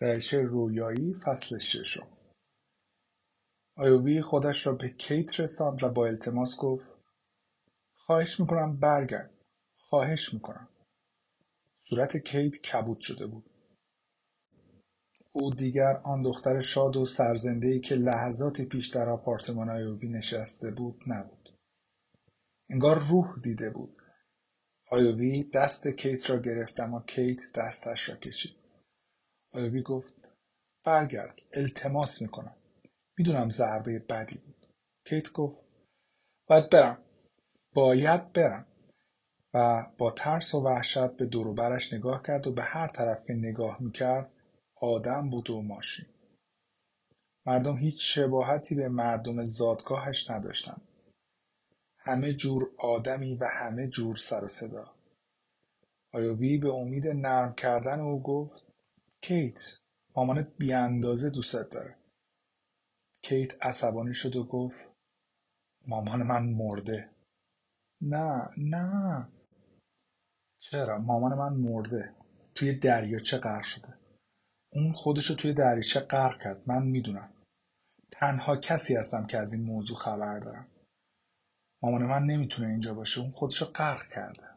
دریچه رویایی فصل ششم. آیوبی خودش را به کیت رساند و با التماس گفت خواهش می‌کنم برگرد. خواهش می‌کنم. صورت کیت کبود شده بود. او دیگر آن دختر شاد و سرزندهای که لحظاتی پیش در آپارتمان آیوبی نشسته بود نبود. انگار روح دیده بود. آیوبی دست کیت را گرفت اما کیت دستش را کشید. آیوبی گفت برگرد. التماس می‌کنم. می‌دونم ضربه بدی بود. کیت گفت باید برم. باید برم. و با ترس و وحشت به دوروبرش نگاه کرد و به هر طرف که نگاه می‌کرد آدم بود و ماشین. مردم هیچ شباهتی به مردم زادگاهش نداشتند. همه جور آدمی و همه جور سر و صدا. آیوبی به امید نرم کردن او گفت کیت مامانت بیاندازه دوستت داره. کیت عصبانی شد و گفت مامان من مرده. نه نه. چرا؟ مامان من مرده. توی دریاچه غرق شده؟ اون خودشو توی دریاچه غرق کرد؟ من می‌دونم. تنها کسی هستم که از این موضوع خبر دارم. مامان من نمی‌تونه اینجا باشه. اون خودشو غرق کرده.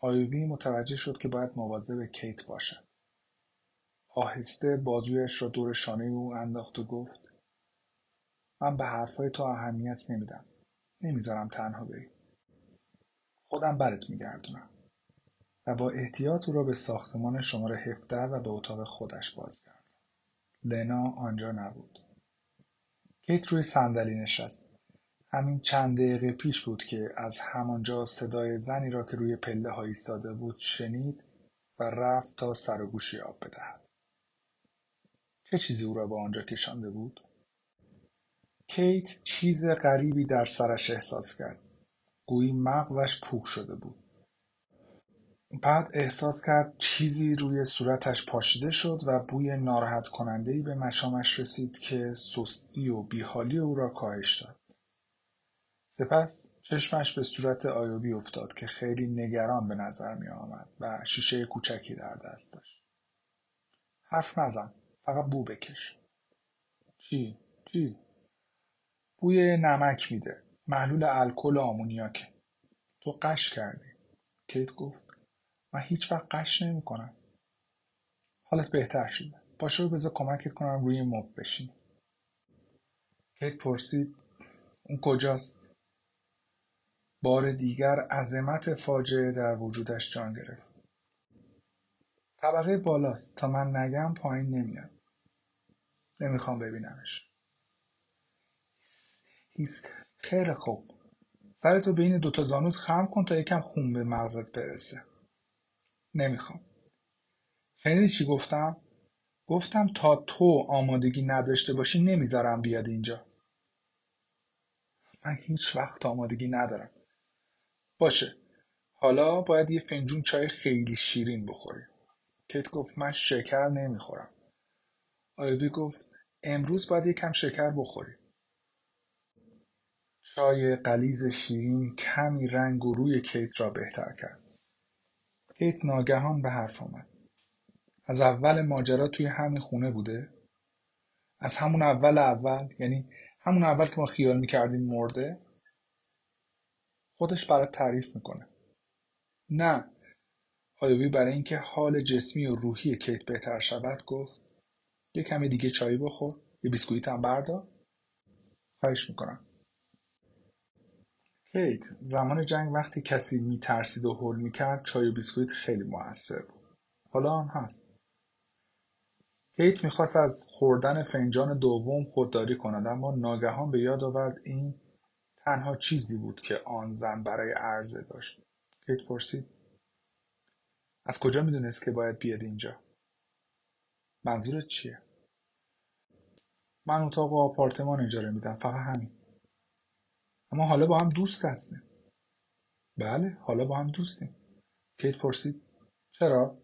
آیوبی متوجه شد که باید مواظب کیت باشد آهسته بازویش را دور شانه او انداخت و گفت من به حرفای تو اهمیت نمیدم. نمی‌ذارم تنها بری. خودم برت میگردونم. و با احتیاط او را به ساختمان شماره 17 و به اتاق خودش بازگرد لنا آنجا نبود. کیت روی صندلی نشست. همین چند دقیقه پیش بود که از همانجا صدای زنی را که روی پله ها ایستاده بود شنید و رفت تا سر گوشی آب بدهد. چه چیزی او را به آنجا کشانده بود کیت چیز غریبی در سرش احساس کرد گویی مغزش پوک شده بود بعد احساس کرد چیزی روی صورتش پاشیده شد و بوی ناراحت کنندهی به مشامش رسید که سستی و بیحالی او را کاهش داد. سپس چشمش به صورت آیوبی افتاد که خیلی نگران به نظر می آمد و شیشه کوچکی در دست داشت. حرف نزن. فقط بو بکش. چی؟ چی؟ بوی نمک میده. محلول الکل و آمونیاک. تو قش کردی. کیت گفت من هیچ وقت قش نمی کنم. حالت بهتر شده. باشه بذار کمکت کنم روی مب بشین. کیت پرسید اون کجاست؟ بار دیگر عظمت فاجعه در وجودش جان گرفت. طبقه بالاست تا من نگم پایین نمیاد. نمی‌خوام ببینمش. هیس خیلی خوب. سرتو بین دوتا زانوت خم کن تا یکم خون به مغزت برسه. نمی‌خوام. شنیدی چی گفتم؟ گفتم تا تو آمادگی نداشته باشی نمی‌ذارم بیاد اینجا. من هیچ وقت آمادگی ندارم. باشه. حالا باید یه فنجون چای خیلی شیرین بخوری. کت گفت من شکر نمی‌خورم. آیوی گفت امروز باید یکم شکر بخوری. چای قلیز شیرین کمی رنگ و روی کیت را بهتر کرد. کیت ناگهان به حرف آمد. از اول ماجرا توی همین خونه بوده؟ از همون اول اول یعنی همون اول که ما خیال می‌کردیم مرده؟ خودش برات تعریف می‌کنه. نه. آیوی برای اینکه حال جسمی و روحی کیت بهتر شود گفت یه کمی دیگه چای بخور. یه بیسکویت هم بردار. خواهش می‌کنم. کیت زمان جنگ وقتی کسی میترسید و هول می‌کرد چای و بیسکویت خیلی موثر بود. حالا هم هست. کیت می‌خواست از خوردن فنجان دوم خودداری کند اما ناگهان به یاد آورد این تنها چیزی بود که آن زن برای عرضه داشت. کیت پرسید از کجا می‌دونست که باید بیاد اینجا؟ منظورت چیه؟ من اتاق و آپارتمان اجاره میدم فقط همین. اما حالا با هم دوست هستیم. بله حالا با هم دوستیم. کیت پرسید. چرا؟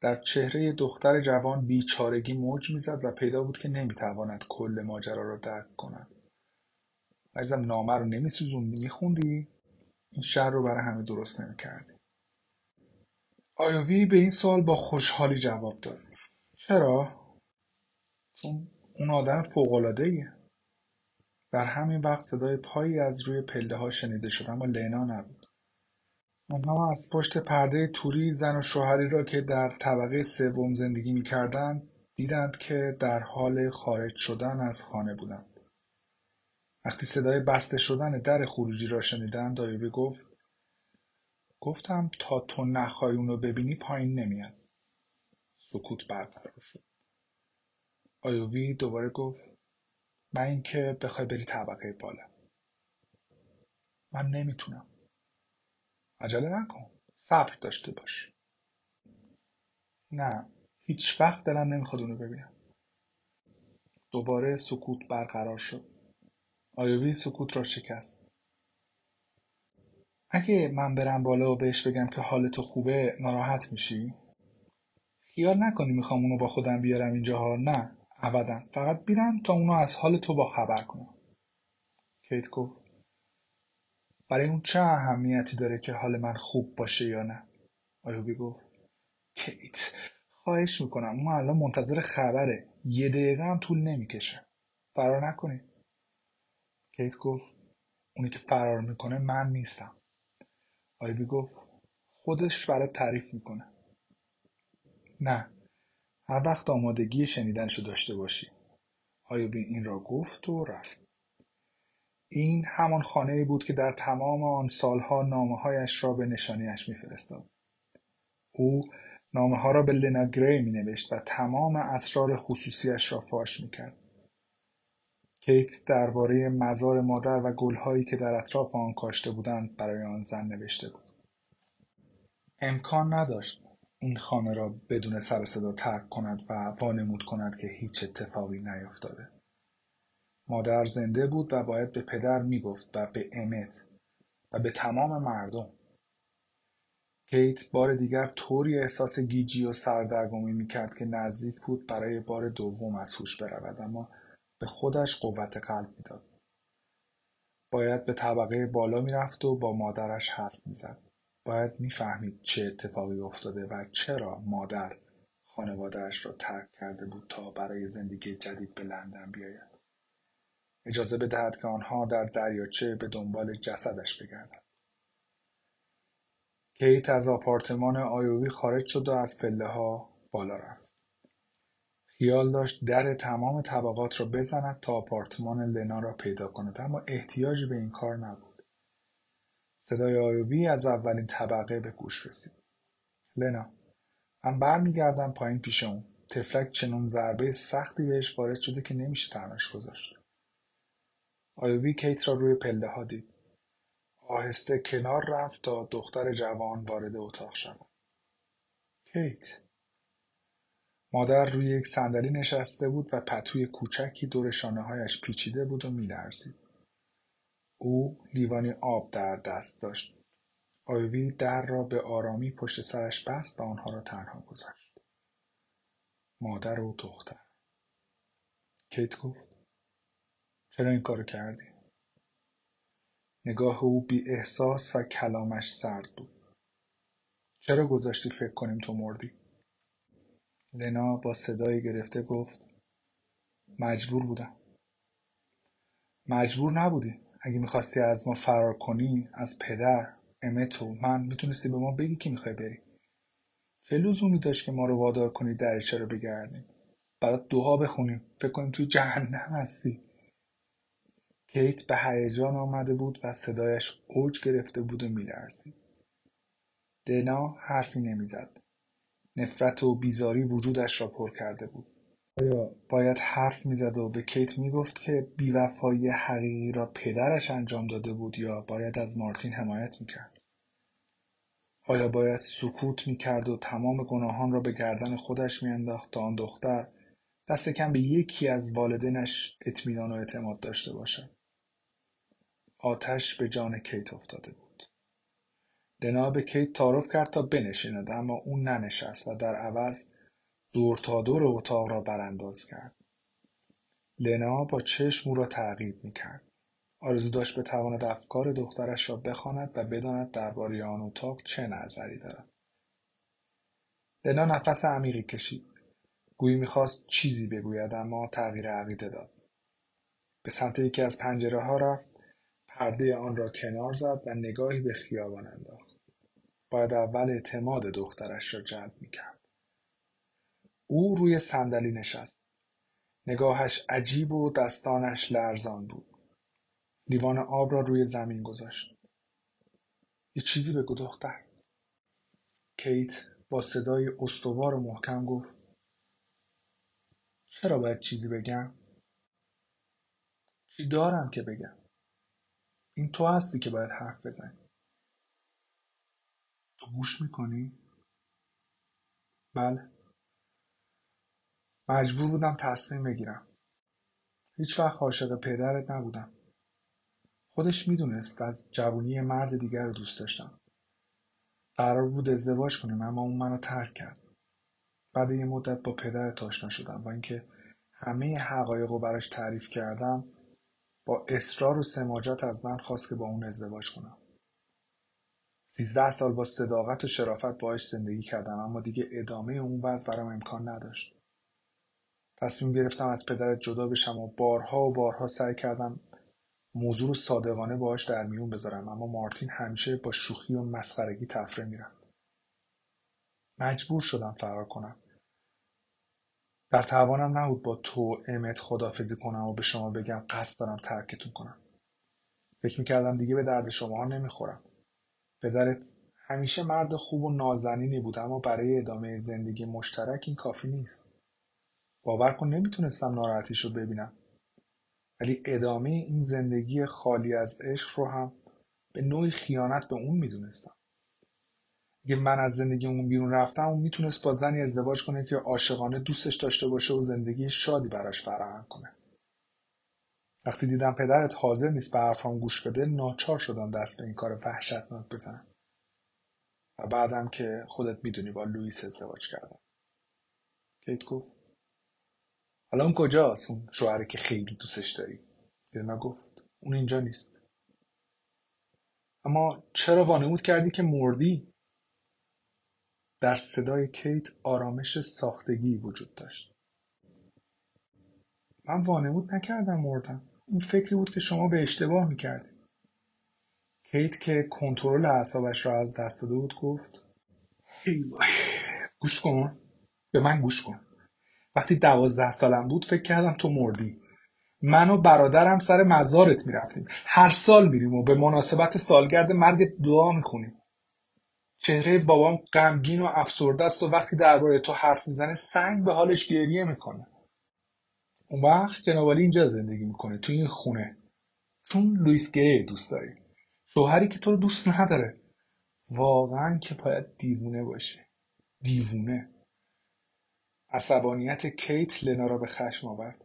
در چهره دختر جوان بیچارگی موج می‌زد و پیدا بود که نمی‌تواند کل ماجرا را درک کند. عزیزم نامه رو نمیسوزوندی میخوندی؟ این شهر رو برای همه درست نمی‌کردی. آیوی به این سوال با خوشحالی جواب داد. چرا؟ چون اون آدم فوقلادهیه در همین وقت صدای پایی از روی پله ها شنیده شد اما لینا نبود. آنها از پشت پرده توری زن و شوهری را که در طبقه سوم زندگی می‌کردند دیدند که در حال خارج شدن از خانه بودند. وقتی صدای بسته شدن در خروجی را شنیدند دایوی گفت گفتم تا تو نخوای اونو ببینی پایین نمیاد. سکوت برقرار شد. آیوی دوباره گفت من اینکه بخوای بری طبقه بالا. من نمی‌تونم. عجله نکن صبر داشته باش. نه هیچ وقت دلم نمی‌خواد اونو ببینم. دوباره سکوت برقرار شد. آیوی سکوت را شکست. اگه من برم بالا و بهش بگم که حال تو خوبه ناراحت میشی؟ خیال نکنی می‌خوام اونو با خودم بیارم اینجاها نه ابدا. فقط بیرم تا اونو از حال تو با خبر کنم کیت گفت برای اون چه اهمیتی داره که حال من خوب باشه یا نه؟ آیوبی گفت کیت خواهش می‌کنم. اون الان منتظر خبره. یه دقیقه هم طول نمی‌کشه. فرار نکنی. کیت گفت اونی که فرار می‌کنه من نیستم. آیوبی گفت خودش برای تعریف می‌کنه. نه هر وقت آمادگی شنیدنشو داشته باشی آیوبی این را گفت و رفت این همان خانه بود که در تمام آن سالها نامه هایش را به نشانیش میفرستاد او نامه ها را به لنا گری می نوشت و تمام اسرار خصوصیش را فاش می کرد. کیت درباره مزار مادر و گلهایی که در اطراف آن کاشته بودند برای آن زن نوشته بود. امکان نداشت این خانه را بدون سر صدا ترک کند و وانمود کند که هیچ اتفاقی نیفتاده. مادر زنده بود و باید به پدر می‌گفت و به امت و به تمام مردم. کیت بار دیگر طوری احساس گیجی و سردرگمی می‌کرد که نزدیک بود برای بار دوم از هوش برود اما به خودش قوت قلب می‌داد. باید به طبقه بالا می‌رفت و با مادرش حرف می‌زد. باید می‌فهمید چه اتفاقی افتاده و چرا مادر خانوادهش را ترک کرده بود تا برای زندگی جدید به لندن بیاید. اجازه بدهد که آنها در دریاچه به دنبال جسدش بگردند. کیت از آپارتمان آیوی خارج شد و از پله ها بالا رفت. خیال داشت در تمام طبقات را بزند تا آپارتمان لنا را پیدا کند اما احتیاجی به این کار نبود. صدای آیوبی از اولین طبقه به گوش رسید. لنا من برمیگردم پایین پیش اون. تفلک چنون ضربه سختی بهش وارد شده که نمیشه تنهاش گذاشت. آیوبی کیت را روی پله ها دید. آهسته کنار رفت تا دختر جوان وارد اتاق شود. کیت مادر روی یک صندلی نشسته بود و پتوی کوچکی دور شانه هایش پیچیده بود و میلرزید. او لیوانی آب در دست داشت. آیوی در را به آرامی پشت سرش بست و آنها را تنها گذاشت. مادر و دختر. کیت گفت چرا این کارو کردی؟ نگاه او بی احساس و کلامش سرد بود. چرا گذاشتی فکر کنیم تو مردی؟ لنا با صدایی گرفته گفت مجبور بودم. مجبور نبودی. اگه می‌خواستی از ما فرار کنی از پدر امتو من می‌تونستی به ما بگی که می‌خوای بری. چه لزومی داشت که ما رو وادار کنی دریچه رو بگردیم. برات دعا بخونیم. فکر کنیم توی جهنم هستی. کیت به هیجان آمده بود و صدایش اوج گرفته بود و میلرزید. دنا حرفی نمی‌زد. نفرت و بیزاری وجودش را پر کرده بود. آیا باید حرف می‌زد و به کیت می‌گفت که بیوفایی حقیقی را پدرش انجام داده بود یا باید از مارتین حمایت می‌کرد؟ آیا باید سکوت می‌کرد و تمام گناهان را به گردن خودش میانداخت تا آن دختر دست کم به یکی از والدینش اطمینان و اعتماد داشته باشد؟ آتش به جان کیت افتاده بود. دنا به کیت تعارف کرد تا بنشیند اما او ننشست و در عوض دور تا دور اتاق را برانداز کرد. لنا با چشم او را تعقیب می‌کرد. آرزو داشت بتواند افکار دخترش را بخواند و بداند درباره آن اتاق چه نظری دارد. لنا نفس عمیقی کشید. گویی می‌خواست چیزی بگوید اما تغییر عقیده داد به سمت یکی از پنجره ها رفت پرده آن را کنار زد و نگاهی به خیابان انداخت باید اول اعتماد دخترش را جلب می‌کرد او روی صندلی نشست. نگاهش عجیب و دستانش لرزان بود. لیوان آب را روی زمین گذاشت. یه چیزی بگو دختر. کیت با صدای استوار و محکم گفت چرا باید چیزی بگم؟ چی دارم که بگم؟ این تو هستی که باید حرف بزنی. تو گوش می‌کنی؟ بله. مجبور بودم تصمیم بگیرم. هیچ وقت عاشق پدرت نبودم. خودش می‌دونست از جوونی مرد دیگر رو دوست داشتم. قرار بود ازدواج کنیم اما اون منو ترک کرد. بعد یه مدت با پدرت آشنا شدم و اینکه همه حقایق رو براش تعریف کردم با اصرار و سماجت از من خواست که با اون ازدواج کنم. سیزده سال با صداقت و شرافت باهاش زندگی کردم اما دیگه ادامه اون وضع برام امکان نداشت. تصمیم گرفتم از پدرت جدا بشم و بارها و بارها سعی کردم موضوع رو صادقانه باهاش در میون بذارم اما مارتین همیشه با شوخی و مسخرگی تفره می‌رفت. مجبور شدم فرار کنم. در توانم نبود با تو امت خدافزی کنم و به شما بگم قصد دارم ترکتون کنم. فکر می‌کردم دیگه به درد شما نمی‌خورم. پدرت همیشه مرد خوب و نازنینی بود اما برای ادامه زندگی مشترک این کافی نیست. باور کن نمی‌تونستم ناراحتیش رو ببینم. ولی ادامه این زندگی خالی از عشق رو هم به نوعی خیانت به اون می‌دونستم. اگه من از زندگی اون بیرون رفتم اون می‌تونست با زنی ازدواج کنه که عاشقانه دوستش داشته باشه و زندگی شادی براش فراهم کنه. وقتی دیدم پدرت حاضر نیست به حرفام گوش بده ناچار شدم دست به این کار وحشتناک بزنم. و بعدم که خودت می‌دونی با لوئیس ازدواج کردم. کیت گفت؟ اون کجاست؟ اون شوهری که خیلی دوستش داری. دینا گفت اون اینجا نیست. اما چرا وانمود کردی که مردی؟ در صدای کیت آرامش ساختگی وجود داشت. من وانمود نکردم مردم. این فکری بود که شما به اشتباه می‌کردی. کیت که کنترل اعصابش را از دست داده بود گفت ای گوش کن. به من گوش کن. وقتی دوازده سالم بود فکر کردم تو مردی. من و برادرم سر مزارت می‌رفتیم. هر سال میریم و به مناسبت سالگرد مرگ دعا می‌خونیم. چهره بابام غمگین و افسرده است و وقتی درباره تو حرف می‌زنه سنگ به حالش گریه می‌کنه. اون وقت جنابالی اینجا زندگی می‌کنه تو این خونه. چون لوئیس گری دوست داری. شوهری که تو رو دوست نداره. واقعا که باید دیوونه باشه. دیوونه. عصبانیت کیت لنا را به خشم آورد.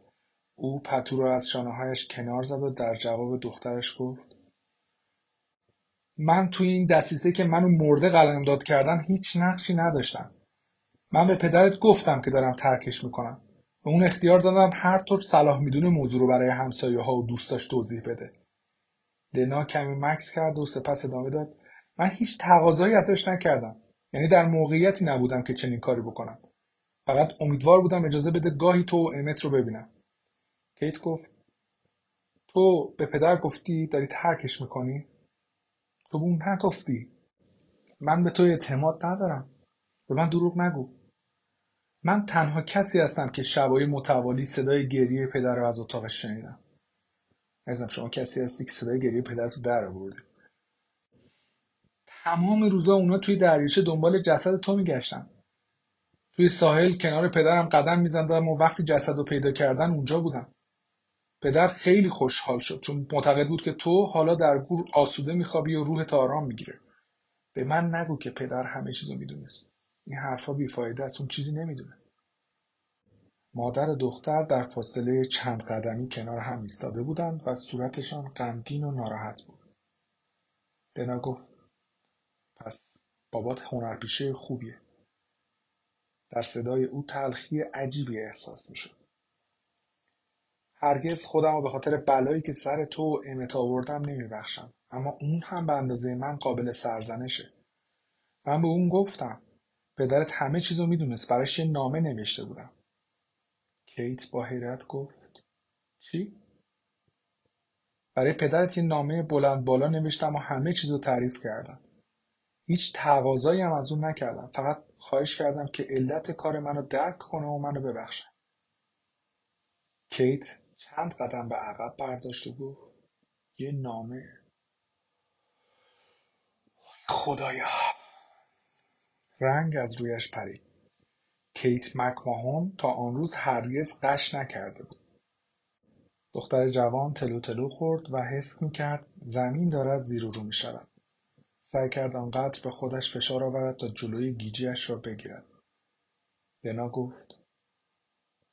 او پتو را از شانههایش کنار زد و در جواب دخترش گفت من توی این دستیسه که منو مرده قلمداد کردن هیچ نقشی نداشتم. من به پدرت گفتم که دارم ترکش می‌کنم. به اون اختیار دادم هر طور صلاح می‌دونه موضوع رو برای همسایه ها و دوستاش توضیح بده. لنا کمی مکس کرد و سپس ادامه داد من هیچ تقاضایی ازش نکردم. یعنی در موقعیتی نبودم که چنین کاری بکنم. فقط امیدوار بودم اجازه بده گاهی تو و امت رو ببینم. کیت گفت تو به پدر گفتی داری ترکش می‌کنی؟ تو به اون نگفتی. من به تو اعتماد ندارم. به من دروغ نگو. من تنها کسی هستم که شبای متوالی صدای گریه پدر رو از اتاقش شنیدم. عزیزم شما کسی هستی که صدای گریه پدر تو در تمام روزا اونا توی دریاچه دنبال جسد تو میگشتن. توی ساحل کنار پدرم قدم میزندم و وقتی جسد رو پیدا کردن اونجا بودم. پدر خیلی خوشحال شد چون معتقد بود که تو حالا در گور آسوده میخوابی و روحت آرام می‌گیره. به من نگو که پدر همه چیزو می‌دونست. این حرفها بیفایده است اون چیزی نمی‌دونه. مادر دختر در فاصله چند قدمی کنار هم ایستاده بودند و صورتشان غمگین و ناراحت بود. لنا گفت پس بابات هنرپیشه خوبیه. در صدای او تلخی عجیبی احساس می‌شد. هرگز خودم رو به خاطر بلایی که سر تو امت آوردم نمیبخشم اما اون هم به اندازه من قابل سرزنشه. من به اون گفتم پدرت همه چیزو می‌دونست براش یه نامه نوشته بودم. کیت با حیرت گفت چی؟ برای پدرت یه نامه بلند بالا نوشتم و همه چیزو تعریف کردم. هیچ تقاضایی هم از اون نکردم فقط خواهش کردم که علت کار منو درک کنه و منو ببخشه. کیت چند قدم به عقب برداشت و گفت یه نامه. خدایا. رنگ از رویش پرید. کیت مکماهون تا آن روز هرگز قش نکرده بود. دختر جوان تلو تلو خورد و حس می‌کرد زمین دارد زیر و رو می‌شود. سعی کرد آنقدر به خودش فشار آورد تا جلوی گیجیش را بگیرد. لنا گفت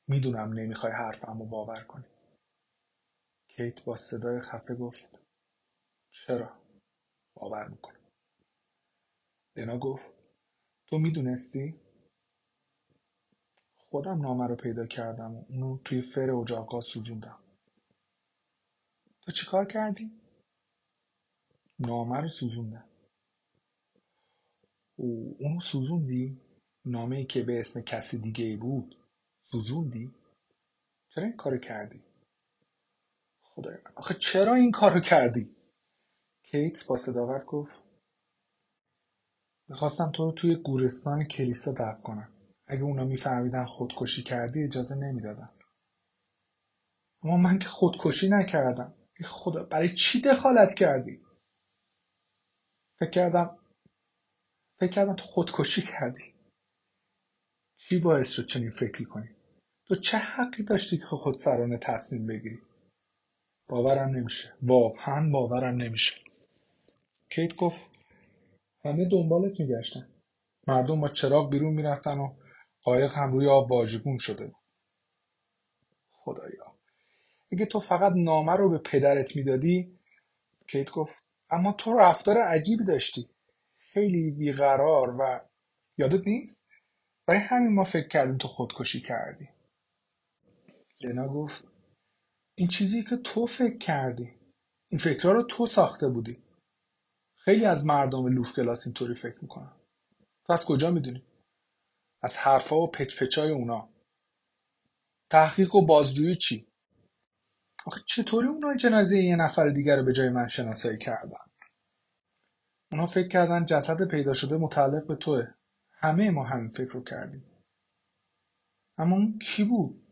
می‌دونم نمی‌خوای حرفم رو باور کنی. کیت با صدای خفه گفت چرا؟ باور می‌کنم. لنا گفت تو می‌دونستی؟ خودم نامه رو پیدا کردم و اونو توی فر اجاقا سوزوندم. تو چیکار کردی؟ نامه رو سوزوندم. او اونو سوزوندی؟ نامه ای که به اسم کسی دیگه ای بود سوزوندی؟ چرا این کارو کردی؟ خدای من آخه چرا این کارو کردی؟ کیت با صداقت گفت می‌خواستم تو رو توی گورستان کلیسا دفن کنم اگه اونا میفهمیدن خودکشی کردی اجازه نمی‌دادن اما من که خودکشی نکردم خدا برای چی دخالت کردی فکر کردم فکر کردم تو خودکشی کردی. چی باعث شد چنین فکری کنی؟ تو چه حقی داشتی که خود سرانه تصمیم بگیری؟ باورم نمیشه. واقعا باورم نمیشه. کیت گفت همه دنبالت میگشتن. مردم با چراغ بیرون می‌رفتن و قایق هم روی آب واژگون شده بود. خدایا. اگه تو فقط نامه رو به پدرت می‌دادی؟ کیت گفت اما تو رفتار عجیبی داشتی. خیلی بیقرار و یادت نیست؟ برای همین ما فکر کردیم تو خودکشی کردی. لنا گفت این چیزی که تو فکر کردی این فکرها رو تو ساخته بودی. خیلی از مردم لوف کلاس اینطوری فکر می‌کنن. تو از کجا می‌دونی؟ از حرفا و پچ پچای اونا. تحقیق و بازجویی چی؟ آخه چطوری اونا جنازه یه نفر دیگر رو به جای من شناسایی کردن؟ اونا فکر کردن جسد پیدا شده متعلق به توه. همه ما همین فکر رو کردیم. اما اون کی بود؟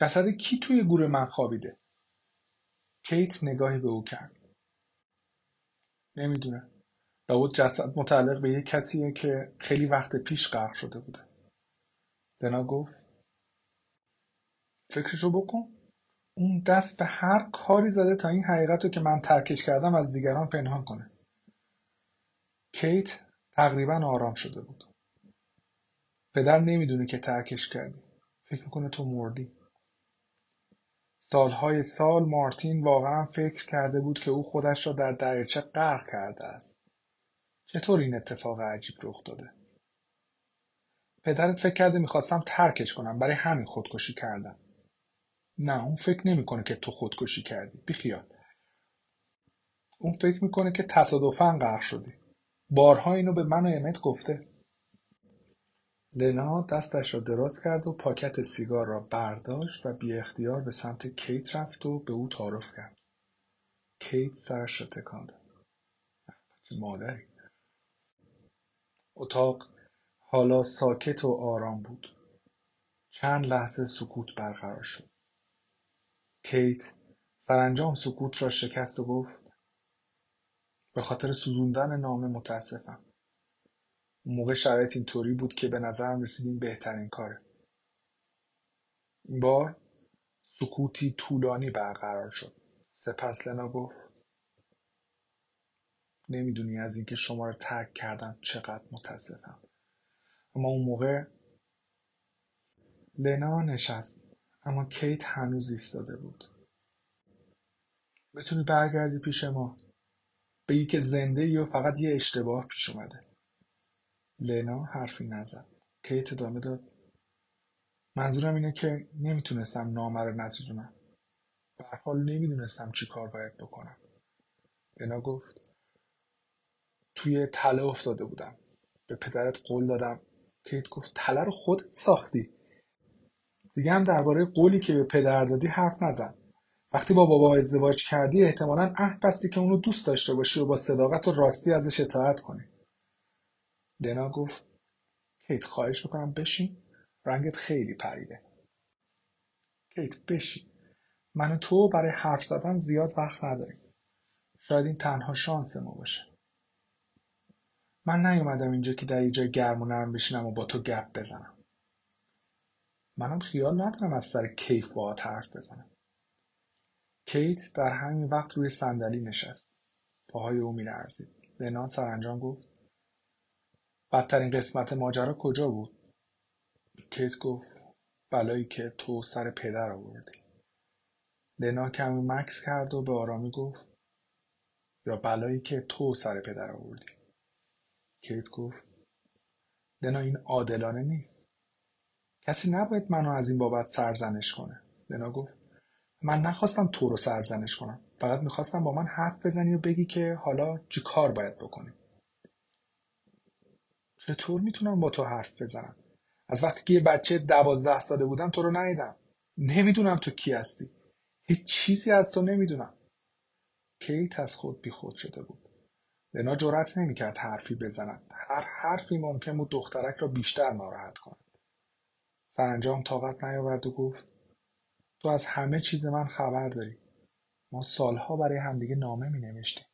جسد کی توی گور من خوابیده؟ کیت نگاهی به او کرد. نمی‌دونه لابد جسد متعلق به یه کسیه که خیلی وقت پیش غرق شده بوده. لنا گفت فکرشو بکن. اون دست به هر کاری زده تا این حقیقت رو که من ترکش کردم از دیگران پنهان کنه. کیت تقریبا آرام شده بود. پدر نمی‌دونه که ترکش کردی. فکر می‌کنه تو مردی. سالهای سال مارتین واقعا فکر کرده بود که او خودش را در دریاچه غرق کرده است. چطور این اتفاق عجیب رخ داده؟ پدرت فکر کرده می‌خواستم ترکش کنم برای همین خودکشی کردم. نه اون فکر نمی‌کنه که تو خودکشی کردی. بیخیال. اون فکر می‌کنه که تصادفا غرق شدی. بارها اینو به من و امت گفته لنا دستش را دراز کرد و پاکت سیگار را برداشت و بی اختیار به سمت کیت رفت و به او تعارف کرد. کیت سرش را تکان داد. مادری. اتاق حالا ساکت و آرام بود. چند لحظه سکوت برقرار شد. کیت سرانجام سکوت را شکست و گفت به خاطر سوزوندن نامه متاسفم. اون موقع شرایط اینطوری بود که به نظرم رسید این بهترین کاره. این بار سکوتی طولانی برقرار شد. سپس لنا گفت نمی‌دونی از اینکه شما رو ترک کردم چقدر متاسفم. اما اون موقع لنا نشست اما کیت هنوز ایستاده بود. بتونی برگردی پیش ما. بگی که زنده یا فقط یه اشتباه پیش اومده. لنا حرفی نزد. کیت ادامه داد. منظورم اینه که نمی‌تونستم نامه رو نسوزونم. به حال نمی‌دونستم چی کار باید بکنم. لنا گفت توی تله افتاده بودم. به پدرت قول دادم. کیت گفت تله رو خودت ساختی. دیگه هم درباره قولی که به پدر دادی حرف نزن. وقتی با بابا ازدواج کردی احتمالا عهد بستی که اونو دوست داشته باشی و با صداقت و راستی ازش اطاعت کنی. لنا گفت کیت خواهش می‌کنم بشین. رنگت خیلی پریده. کیت بشین. من و تو برای حرف زدن زیاد وقت نداریم. شاید این تنها شانس ما باشه. من نیومدم اینجا که در یه جای گرم و نرم بشینم و با تو گپ بزنم. منم خیال ندارم از سر کیف با حرف بزنم. کیت در همین وقت روی صندلی نشست. پاهای او میلرزید. لنا سرانجام گفت بدترین قسمت ماجرا کجا بود؟ کیت گفت بلایی که تو سر پدر آوردی. لنا کمی مکس کرد و به آرامی گفت یا بلایی که تو سر پدر آوردی. کیت گفت لنا این عادلانه نیست. کسی نباید منو از این بابت سرزنش کنه. لنا گفت من نخواستم تو رو سرزنش کنم. فقط می‌خواستم با من حرف بزنی و بگی که حالا چی کار باید بکنیم. چطور می‌تونم با تو حرف بزنم؟ از وقتی که یه بچه دوازده ساله بودم تو رو ندیدم. نمی‌دونم تو کی هستی. هیچ چیزی از تو نمی‌دونم. کیت از خود بیخود شده بود. لنا جرأت نمی‌کرد حرفی بزند. هر حرفی ممکن بود دخترک را بیشتر ناراحت کند. سرانجام طاقت نیاورد و گفت تو از همه چیز من خبر داری. ما سالها برای همدیگه نامه می نوشتیم